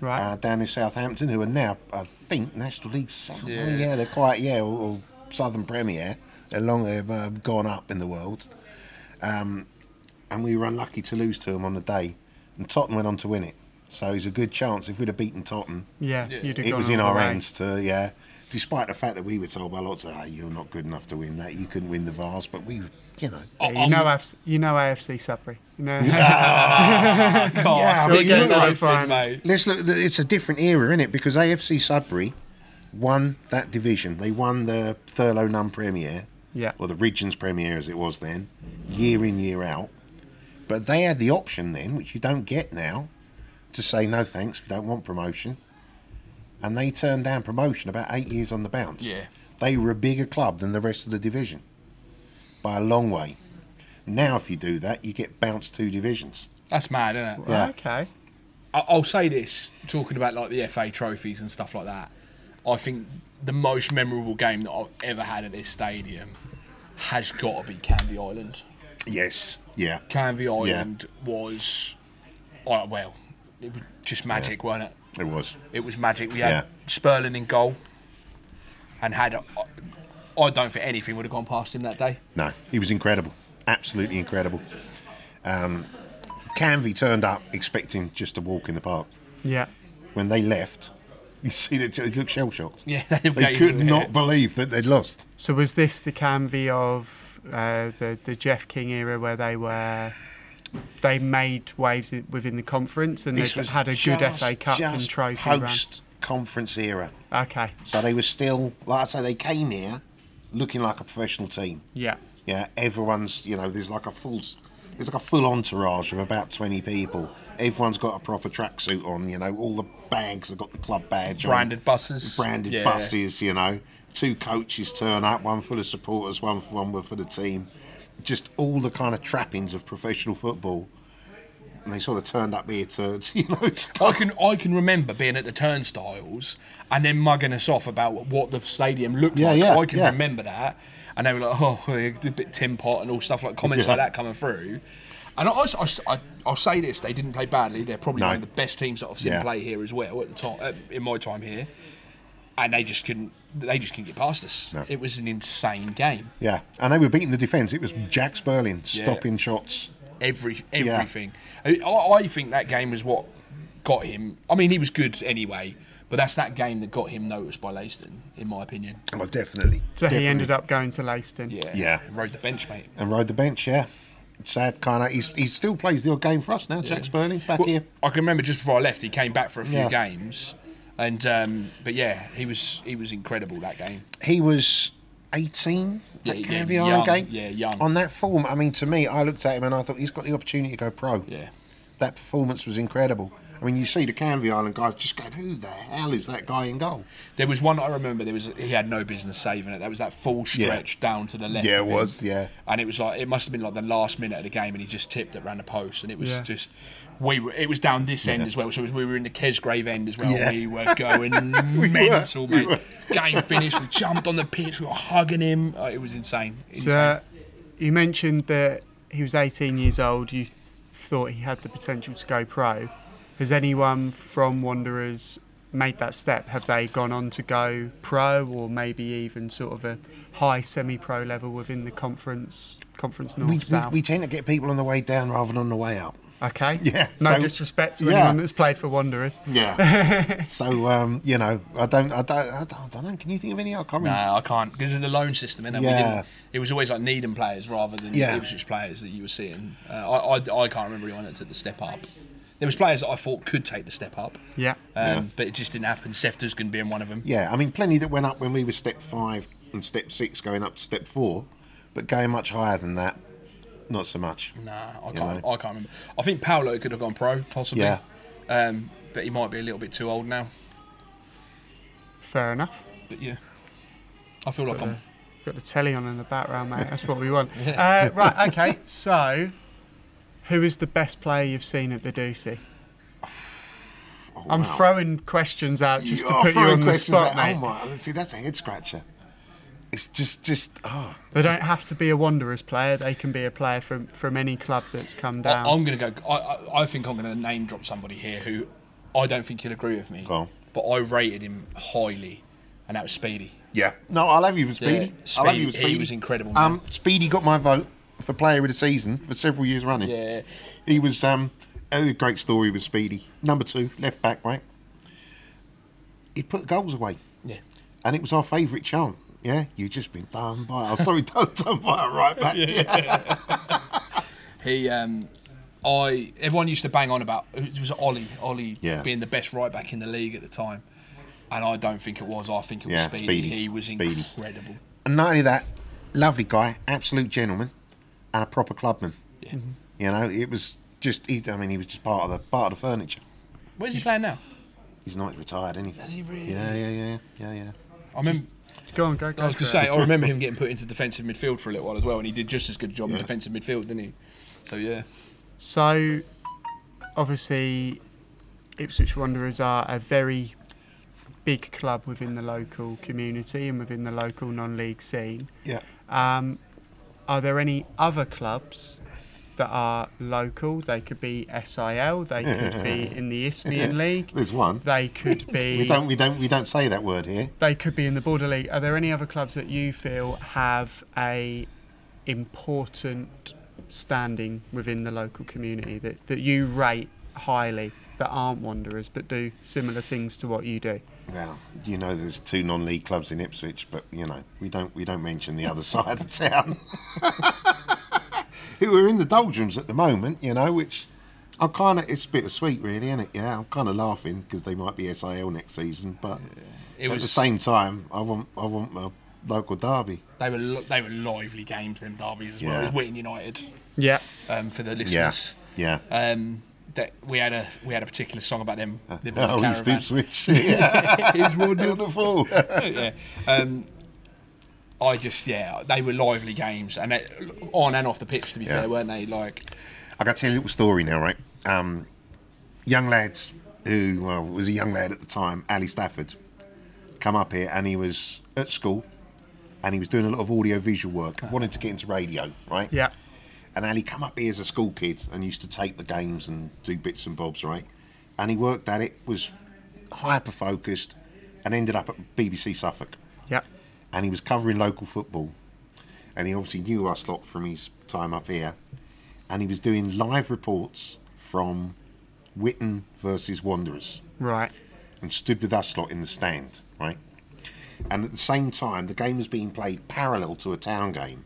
Right. uh, down in Southampton, who are now, I think, National League South. Yeah. Yeah, they're quite, yeah, or, or Southern Premier. They're long, they've uh, gone up in the world. Um, and we were unlucky to lose to them on the day. And Totton went on to win it. So it's a good chance if we'd have beaten Totton. yeah, yeah. you'd have It was in our way. hands to, yeah. Despite the fact that we were told by lots of, hey, you're not good enough to win that. You couldn't win the Vase. But we, you know. Yeah, you know, AFC, you know AFC Sudbury. You know, Yeah, Gosh, but we look- nothing, fine. mate. Let's look. It's a different era, isn't it? Because AFC Sudbury won that division. They won the Thurlow Nunn Premier, yeah, or the Ridgeons Premier as it was then, year in year out. But they had the option then, which you don't get now, to say no thanks, we don't want promotion. And they turned down promotion about eight years on the bounce. Yeah. They were a bigger club than the rest of the division by a long way. Now, if you do that, you get bounced two divisions. That's mad, isn't it? Yeah. okay. I- I'll say this, talking about like the FA trophies and stuff like that. I think the most memorable game that I've ever had at this stadium has got to be Canvey Island. Yes. Yeah. Canvey Island was, oh, well, it was just magic, wasn't it? It was. It was magic. We had Yeah. Sperling in goal, and had. A, I don't think anything would have gone past him that day. No, he was incredible. Absolutely incredible. Um, Canvey turned up expecting just to walk in the park. Yeah, When they left, you see that they looked shell shocked. Yeah, they, They could not believe that they'd lost. So was this the Canvey of uh, the the Jeff King era where they were they made waves within the conference and they This was had a good FA Cup and just trophy run? post conference era. Okay, So they were still, like I say, they came here looking like a professional team. yeah, Yeah, everyone's you know there's like a full there's like a full entourage of about twenty people. Everyone's got a proper tracksuit on. You know, all the bags have got the club badge on. branded buses. branded Yeah. buses, you know. Two coaches turn up, one full of supporters, one for one for the team. Just all the kind of trappings of professional football. And they sort of turned up here to, to you know, to I can I can remember being at the turnstiles and then mugging us off about what the stadium looked Yeah, like. yeah, I can yeah. remember that, and they were like, "Oh, a bit tin pot" and all stuff like comments like that coming through. And I, I, will say this: they didn't play badly. They're probably No. one of the best teams that I've seen play here as well at the time in my time here. And they just couldn't. They just couldn't get past us. No. It was an insane game. Yeah, and they were beating the defence. It was Jack Sperling Yeah. stopping shots. every everything. I, I think that game was what got him. I mean, he was good anyway, but that's that game that got him noticed by Leiston, in my opinion. Oh, definitely. so definitely. he ended up going to Leiston. Yeah, Yeah. rode the bench, mate. and rode the bench. Yeah, sad kind of. He's he still plays the odd game for us now. Jack Sperling back Well, here. I can remember just before I left, he came back for a few Yeah. games, and um, but yeah, he was he was incredible that game. He was 18 that Yeah, yeah, young, game. yeah, young. On that form, I mean, to me, I looked at him and I thought he's got the opportunity to go pro. Yeah, that performance was incredible. I mean, you see the Canvey Island guys just going, "Who the hell is that guy in goal?" There was one I remember. There was he had no business saving it. That was that full stretch down to the left. Yeah, it was, yeah. And it was like it must have been like the last minute of the game, and he just tipped it round the post, and it was Yeah. just we were. It was down this end as well, so was, we were in the Kesgrave end as well. Yeah. We were going we mental, we mate. were. Game finished. We jumped on the pitch. We were hugging him. Oh, it was insane. insane. So, uh, you mentioned that he was 18 years old. You th- thought he had the potential to go pro. Has anyone from Wanderers made that step? Have they gone on to go pro, or maybe even sort of a high semi-pro level within the conference, conference north We, we, we tend to get people on the way down rather than on the way up. Okay. Yeah, No so- disrespect to yeah. anyone that's played for Wanderers. Yeah. so um, you know, I don't, I don't, I don't, I don't know. Can you think of any? I can't No, remember. I can't because of the loan system. And Yeah. It was always like Needham players rather than Yeah. Ipswich players that you were seeing. Uh, I, I, I can't remember anyone that took the step up. There was players that I thought could take the step up, Yeah. um, Yeah. but it just didn't happen. Sefter's going to be in one of them. Yeah, I mean, plenty that went up when we were step five and step six, going up to step four, but going much higher than that, not so much. Nah, I You can't. know? I can't remember. I think Paolo could have gone pro, possibly. Yeah. Um, but he might be a little bit too old now. Fair enough. But yeah, I feel like I'm. Got the telly on in the background, mate. That's what we want. Uh, right. Okay. So, who is the best player you've seen at the Doucy? Oh, I'm wow. throwing questions out just to put you on the questions spot, at- mate. Oh my! See, that's a head scratcher. It's just, just oh. They don't have to be a Wanderers player. They can be a player from from any club that's come down. I'm going to go. I, I, I think I'm going to name drop somebody here who I don't think you'll agree with me. Go on. But I rated him highly, and that was Speedy. Yeah. No, I'll have you with Speedy. Yeah, I'll have you with Speedy, he was incredible, man. Um, Speedy got my vote for player of the season for several years running. Yeah. He was um, a great story with Speedy. Number two, left back, right? He put goals away, Yeah. and it was our favourite chant. Yeah, you just been done by. Oh, sorry, done, done by a right back. Yeah. He, um, I, everyone used to bang on about it was Ollie, Ollie Yeah. being the best right back in the league at the time, and I don't think it was. I think it was Yeah, Speedy. Speedy. He was Speedy. incredible. And not only that, lovely guy, absolute gentleman, and a proper clubman. Yeah. You know, it was just. He, I mean, he was just part of the part of the furniture. Where's he playing now? He's not retired, isn't he? Is he really? Yeah, yeah, yeah, yeah, yeah. I remember. Go on, go. go I was going to say. I remember him getting put into defensive midfield for a little while as well, and he did just as good a job in defensive midfield, didn't he? So yeah, So, obviously, Ipswich Wanderers are a very big club within the local community and within the local non-league scene. Yeah. Um, are there any other clubs that are local? They could be SIL. They could be in the Isthmian League. There's one. They could be. We don't, we don't, we don't say that word here. They could be in the Border League. Are there any other clubs that you feel have a important standing within the local community that, that you rate highly that aren't Wanderers but do similar things to what you do? Well, you know, there's two non-league clubs in Ipswich, but you know, we don't, we don't mention the other side of town. Who are in the doldrums at the moment, you know, which I kind of, it's bittersweet, really, isn't it? Yeah, I'm kind of laughing because they might be SIL next season, but it at was the same time, I want, I want my local derby. they were li- they were lively games, them derbies as well. It Yeah. was Whitton United Yeah. um, for the Yeah, listeners. yeah. Um, that we had a we had a particular song about them living in a Oh, East caravan. Ipswich. yeah, It was wonderful. wonderful. yeah. Um, I just yeah, they were lively games, and they, on and off the pitch. To be Yeah. fair, weren't they? Like I got to tell you a little story now, right? Um, young lads who well, was a young lad at the time, Ali Stafford, come up here and he was at school and he was doing a lot of audio visual work, wanted to get into radio, right? Yeah. And Ali come up here as a school kid and used to tape the games and do bits and bobs, right? And he worked at it, was hyper focused, and ended up at BBC Suffolk Yeah. And he was covering local football. And he obviously knew us lot from his time up here. And he was doing live reports from Whitton versus Wanderers Right. and stood with us lot in the stand, right? And at the same time, the game was being played parallel to a town game.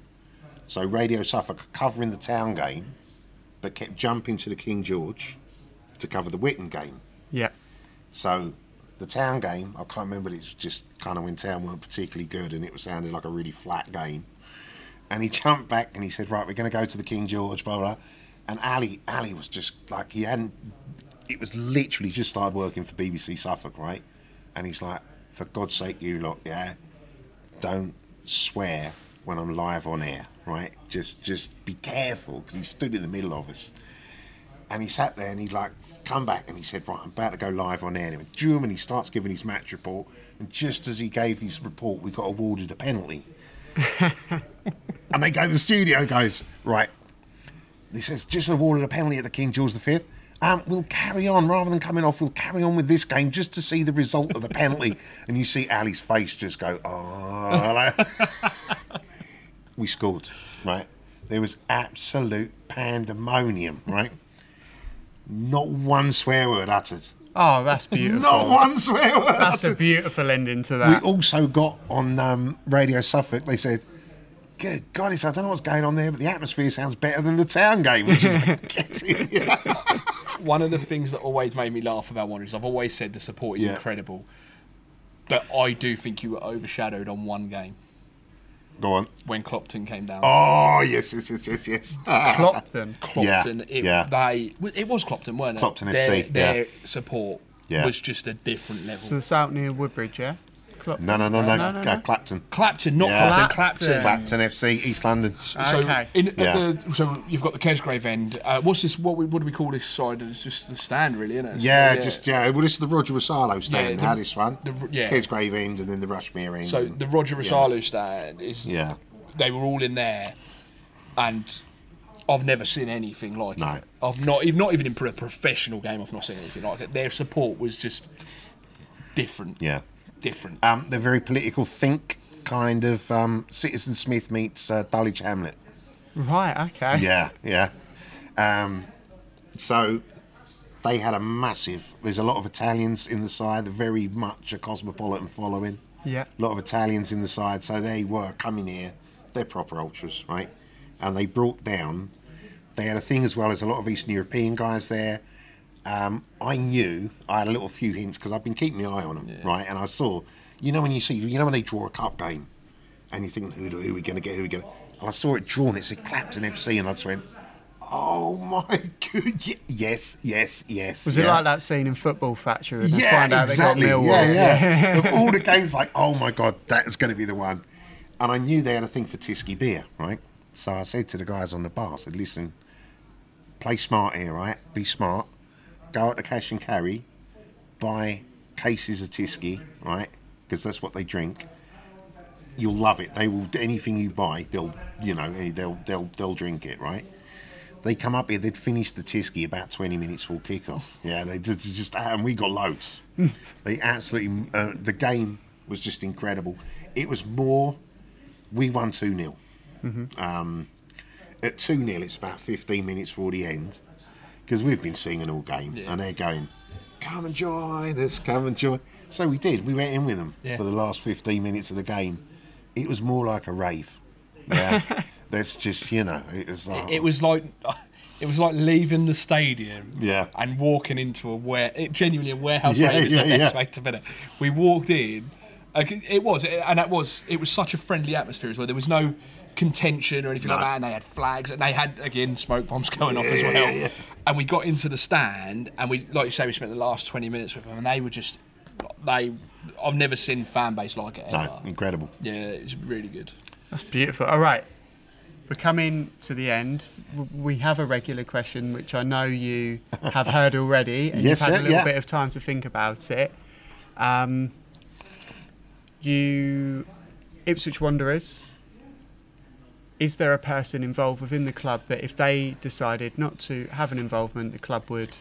So Radio Suffolk covering the town game, but kept jumping to the King George to cover the Whitton game. Yeah. So the town game, I can't remember. It's just kind of when town weren't particularly good, and it was sounded like a really flat game. And he jumped back and he said, "Right, we're going to go to the King George, blah blah." And Ali, Ali was just like he hadn't. It was literally just started working for BBC Suffolk, right? And he's like, for God's sake, you lot, yeah, don't swear when I'm live on air, right? Just, just be careful because he stood in the middle of us. And he sat there and he like come back and he said, Right, I'm about to go live on air. And he went, "Doom," and he starts giving his match report. And just as he gave his report, we got awarded a penalty. and they go, to the studio goes, Right. He says, just awarded a penalty at the King George V. Um, we'll carry on rather than coming off. We'll carry on with this game just to see the result of the penalty. and you see Ali's face just go, oh. we scored, right? There was absolute pandemonium, right? Not one swear word uttered. Oh, that's beautiful. Not one swear word That's a beautiful ending to that. we also got on um, Radio Suffolk, they said, Good God, it's, I don't know what's going on there, but the atmosphere sounds better than the town game, which is getting, yeah. One of the things that always made me laugh about Wanderers, I've always said the support is Yeah. incredible, but I do think you were overshadowed on one game Go on. when Clopton came down. Oh, yes, yes, yes, yes, yes. Clopton. Clopton, yeah, it, yeah. they it was Clopton, weren't it? Clopton their, FC, Their yeah. support Yeah. was just a different level. So it's out near Woodbridge, yeah? Clopton. No, no, no, no, No, no, uh, no. Clapton. Clapton, not Yeah. Clapton. Clapton. Clapton FC, East London. So, Okay. in, Yeah. the, so you've got the Kesgrave end. Uh, what's this? What, we, what do we call this side? It's just the stand, really, isn't it? So, Yeah, just yeah. Well, this is the Roger Wosahlo stand. Yeah, the- how this one? the- yeah. Kesgrave end and then the Rushmere end. So and- the Roger Wosahlo stand is. yeah, They were all in there, and I've never seen anything like No. it. I've not even not even in a professional game. I've not seen anything like it. Their support was just different. yeah. Different. Um, they're very political think kind of um, Citizen Smith meets uh, Dulwich Hamlet. Right, okay. Yeah, yeah. Um, so they had a massive. There's a lot of Italians in the side. They're very much a cosmopolitan following. Yeah. A lot of Italians in the side, so they were coming here. They're proper ultras, right? And they brought down. They had a thing as well as a lot of Eastern European guys there. Um, I knew I had a little few hints because I've been keeping my eye on them, right? And I saw, you know, when you see, you know, when they draw a cup game, and you think, who, do- who are we going to get? Who are we going to? And I saw it drawn. It said Clapton FC, and I just went, oh my god, yes, yes, yes. Was it like that scene in Football Factory when Yeah, find out exactly. they got Millwall? yeah, yeah. of all the games, like, oh my god, that's going to be the one. And I knew they had a thing for Tyskie beer, right? So I said to the guys on the bar, I said, listen, play smart here, right? Be smart. Go out to cash and carry, buy cases of Tyskie, right? Because that's what they drink. You'll love it. They will anything you buy, they'll you know they'll they'll they'll drink it, right? They come up here, they'd finish the Tyskie about 20 minutes before kickoff. Yeah, they just, and we got loads. they absolutely, uh, the game was just incredible. It was more, we won 2 0. Um, at 2 0, it's about 15 minutes before the end, because we've been singing all game, Yeah. and they're going, come and join us, come and join. So we did, we went in with them Yeah. for the last 15 minutes of the game. It was more like a rave. Yeah, that's just, you know, it was like, it was like it was like leaving the stadium Yeah. and walking into a ware it genuinely a warehouse Yeah, yeah, the best yeah. way to put it we walked in it was and that was it was such a friendly atmosphere as well there was no contention or anything like that and they had flags and they had again smoke bombs going off as well yeah. and we got into the stand and we like you say we spent the last 20 minutes with them and they were just they I've never seen fan base like it ever no, incredible. yeah it's really good That's beautiful. All right. We're coming to the end. We have a regular question, which I know you have heard already, and Yes, you've had sir, a little yeah. bit of time to think about it. Um, you, Ipswich Wanderers, is there a person involved within the club that if they decided not to have an involvement, the club would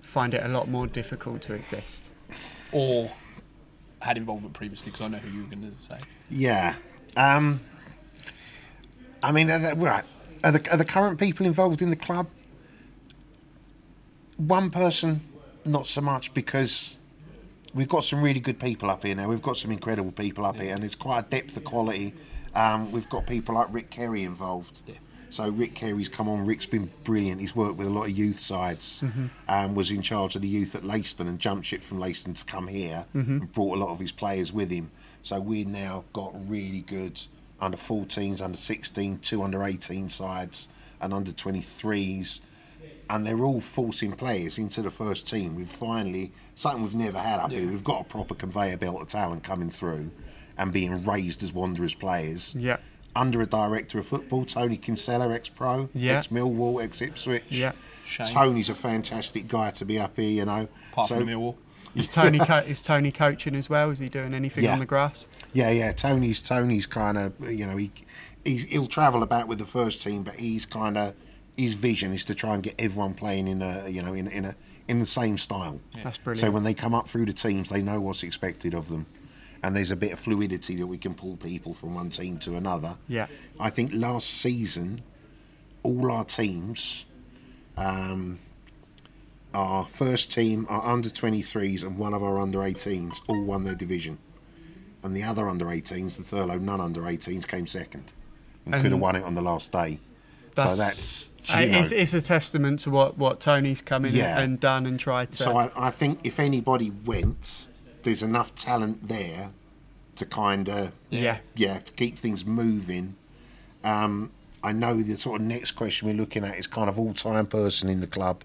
find it a lot more difficult to exist? or had involvement previously because I know who you were going to say Yeah. Um, I mean, are the, right, are, the, are the current people involved in the club? One person, not so much, because we've got some really good people up here now. We've got some incredible people up here, and it's quite a depth of quality. Um, we've got people like Rick Kerry involved. Yeah. So Rick Kerry's come on. Rick's been brilliant. He's worked with a lot of youth sides. Um, was in charge of the youth at Leiston and jumped ship from Leiston to come here and brought a lot of his players with him. So we've now got really good under 14s, under 16, two under 18 sides. and under 23s, and they're all forcing players into the first team. We've finally something we've never had up here. We've got a proper conveyor belt of talent coming through and being raised as Wanderers players. Yeah. Under a director of football, Tony Kinsella, ex-pro, Yeah. ex-Millwall, ex-Ipswich. Yeah. Shame. Tony's a fantastic guy to be up here, you know. Apart So- from Millwall. Is Tony co- is Tony coaching as well? Is he doing anything Yeah. on the grass? Yeah, yeah. Tony's Tony's kind of you know he he's, he'll travel about with the first team, but he's kind of his vision is to try and get everyone playing in a you know in in a in the same style. That's brilliant. So when they come up through the teams, they know what's expected of them, and there's a bit of fluidity that we can pull people from one team to another. Yeah. I think last season, all our teams, um, our first team, our under 23s, and one of our under 18s all won their division. And the other under 18s, the Thurlow Nunn under 18s, came second and, could have won it on the last day. That's, so that's. uh, you know, it's, it's a testament to what, what Tony's come in Yeah. and done and tried to. so I, I think if anybody went, there's enough talent there to kind of yeah. yeah, to keep things moving. Um, I know the sort of next question we're looking at is kind of all-time person in the club,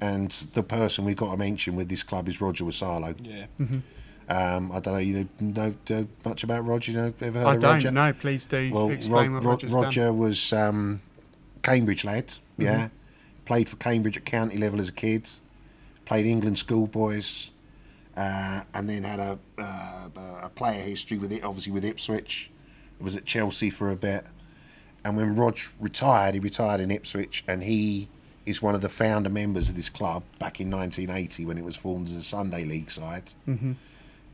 and the person we've got to mention with this club is Roger Wosahlo. Yeah. Um, I don't know, you know, know much about Roger? You know, ever heard I of Roger? I don't Roger? know. Please do Well, explain Ro- what Ro- Roger's done. Roger was um, Cambridge lad. Yeah, played for Cambridge at county level as a kid. Played England schoolboys, uh, and then had a, uh, a player history with it. Obviously with Ipswich, was at Chelsea for a bit. And when Rog retired, he retired in Ipswich, and he is one of the founder members of this club back in 1980 when it was formed as a Sunday League side. Mm-hmm.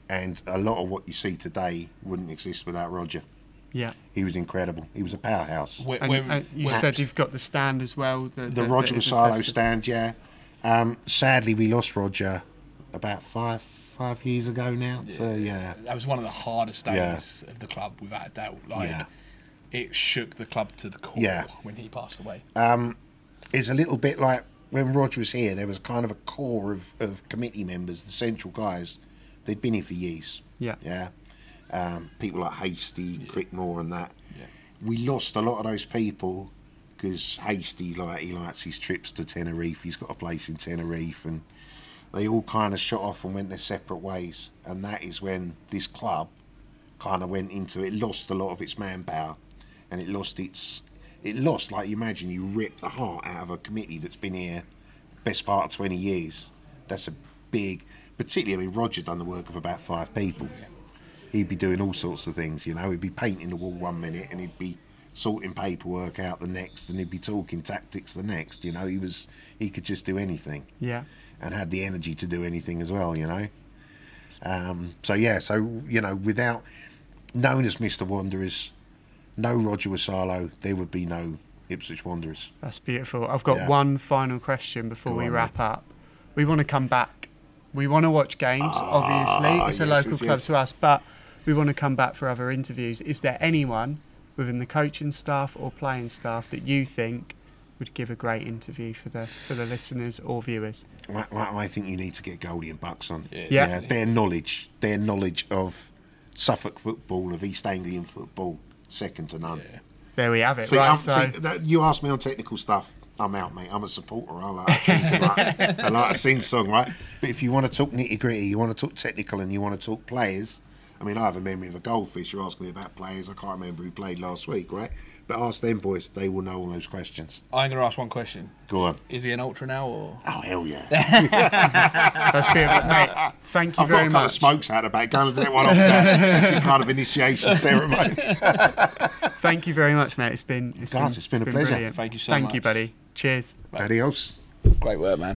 And a lot of what you see today wouldn't exist without Roger. Yeah. He was incredible. He was a powerhouse. When, And, when, uh, you when- said you've got the stand as well. The, The Roger is a stand, yeah. Um, sadly, we lost Roger about five five years ago now. So yeah, that was one of the hardest days Yeah. of the club, without a doubt. Like, Yeah. it shook the club to the core Yeah. when he passed away. it's a little bit like when Roger was here. There was kind of a core of, of committee members, the central guys. They'd been here for years. Yeah. Yeah. Um, people like Hasty, Crickmore, and that. Yeah. We lost a lot of those people because Hasty, like he likes his trips to Tenerife. He's got a place in Tenerife, and they all kind of shot off and went their separate ways. And that is when this club kind of went into it, lost a lot of its manpower, and it lost its. It lost, like you imagine, you rip the heart out of a committee that's been here best part of 20 years. That's a big, particularly, I mean, Roger done the work of about five people. He'd be doing all sorts of things, you know. He'd be painting the wall one minute and he'd be sorting paperwork out the next and he'd be talking tactics the next, you know. He was, he could just do anything Yeah. and had the energy to do anything as well, you know. Um, so yeah, so you know, without known as Mr. Wanderers, no Roger Wosahlo, there would be no Ipswich Wanderers. That's beautiful. I've got Yeah. one final question before Go we on, wrap up. We want to come back. We want to watch games, obviously. It's a Ah, yes, local yes, club yes. to us, but we want to come back for other interviews. Is there anyone within the coaching staff or playing staff that you think would give a great interview for the for the listeners or viewers? I, I I think you need to get Goldie and Bucks on. Yeah. Yeah. their knowledge, their knowledge of Suffolk football, of East Anglian football, second to none. Yeah. There we have it. See, right, so see that, you ask me on technical stuff, I'm out, mate. I'm a supporter. I like to, drink, I like, I like to sing song, right? But if you want to talk nitty gritty, you want to talk technical, and you want to talk players. I mean, I have a memory of a goldfish. You're asking me about players. I can't remember who played last week, right? But ask them boys; they will know all those questions. I'm going to ask one question. Go on. Is he an ultra now, or Oh hell yeah! that's beautiful, mate. Thank you I've got very a couple much. of smokes out the back. Go and take one off. There. It's a kind of initiation ceremony. Thank you very much, mate. It's been it's Guys, been, it's been a pleasure. brilliant. Thank you so Thank you, buddy. Cheers. Adios. great work, man?